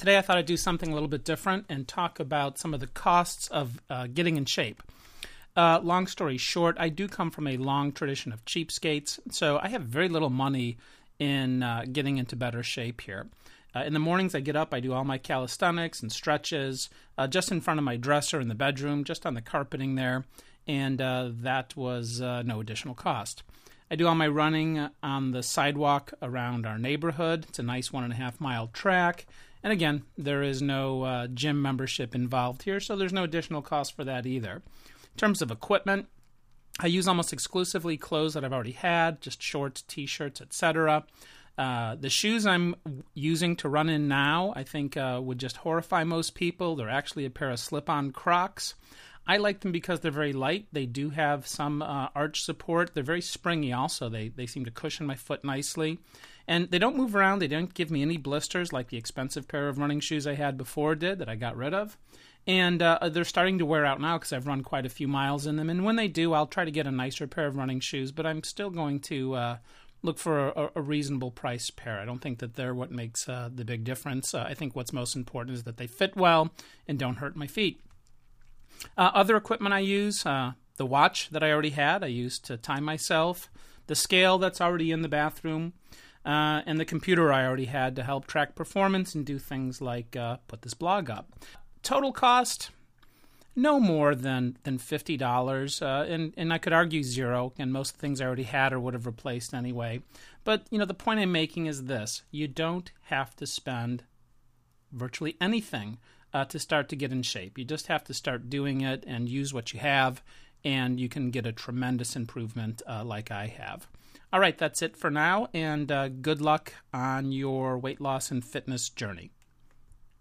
Today, I thought I'd do something a little bit different and talk about some of the costs of uh, getting in shape. Uh, long story short, I do come from a long tradition of cheapskates, so I have very little money in uh, getting into better shape here. Uh, in the mornings, I get up, I do all my calisthenics and stretches uh, just in front of my dresser in the bedroom, just on the carpeting there, and uh, that was uh, no additional cost. I do all my running on the sidewalk around our neighborhood. It's a nice one and a half mile track. And again, there is no uh, gym membership involved here, so there's no additional cost for that either. In terms of equipment, I use almost exclusively clothes that I've already had, just shorts, t shirts, etc. Uh, the shoes I'm using to run in now, I think, uh, would just horrify most people. They're actually a pair of slip on Crocs. I like them because they're very light. They do have some uh, arch support. They're very springy also. They, they seem to cushion my foot nicely. And they don't move around. They don't give me any blisters like the expensive pair of running shoes I had before did that I got rid of. And uh, they're starting to wear out now because I've run quite a few miles in them. And when they do, I'll try to get a nicer pair of running shoes, but I'm still going to uh, look for a, a, reasonable price pair. I don't think that they're what makes uh, the big difference. Uh, I think what's most important is that they fit well and don't hurt my feet. Uh, other equipment I use uh, the watch that I already had, I used to time myself, the scale that's already in the bathroom, uh, and the computer I already had to help track performance and do things like uh, put this blog up. Total cost, no more than than fifty dollars, uh, and and I could argue zero. And most of the things I already had or would have replaced anyway. But you know, the point I'm making is this: you don't have to spend virtually anything uh, to start to get in shape. You just have to start doing it and use what you have, and you can get a tremendous improvement uh, like I have. All right, that's it for now, and uh, good luck on your weight loss and fitness journey.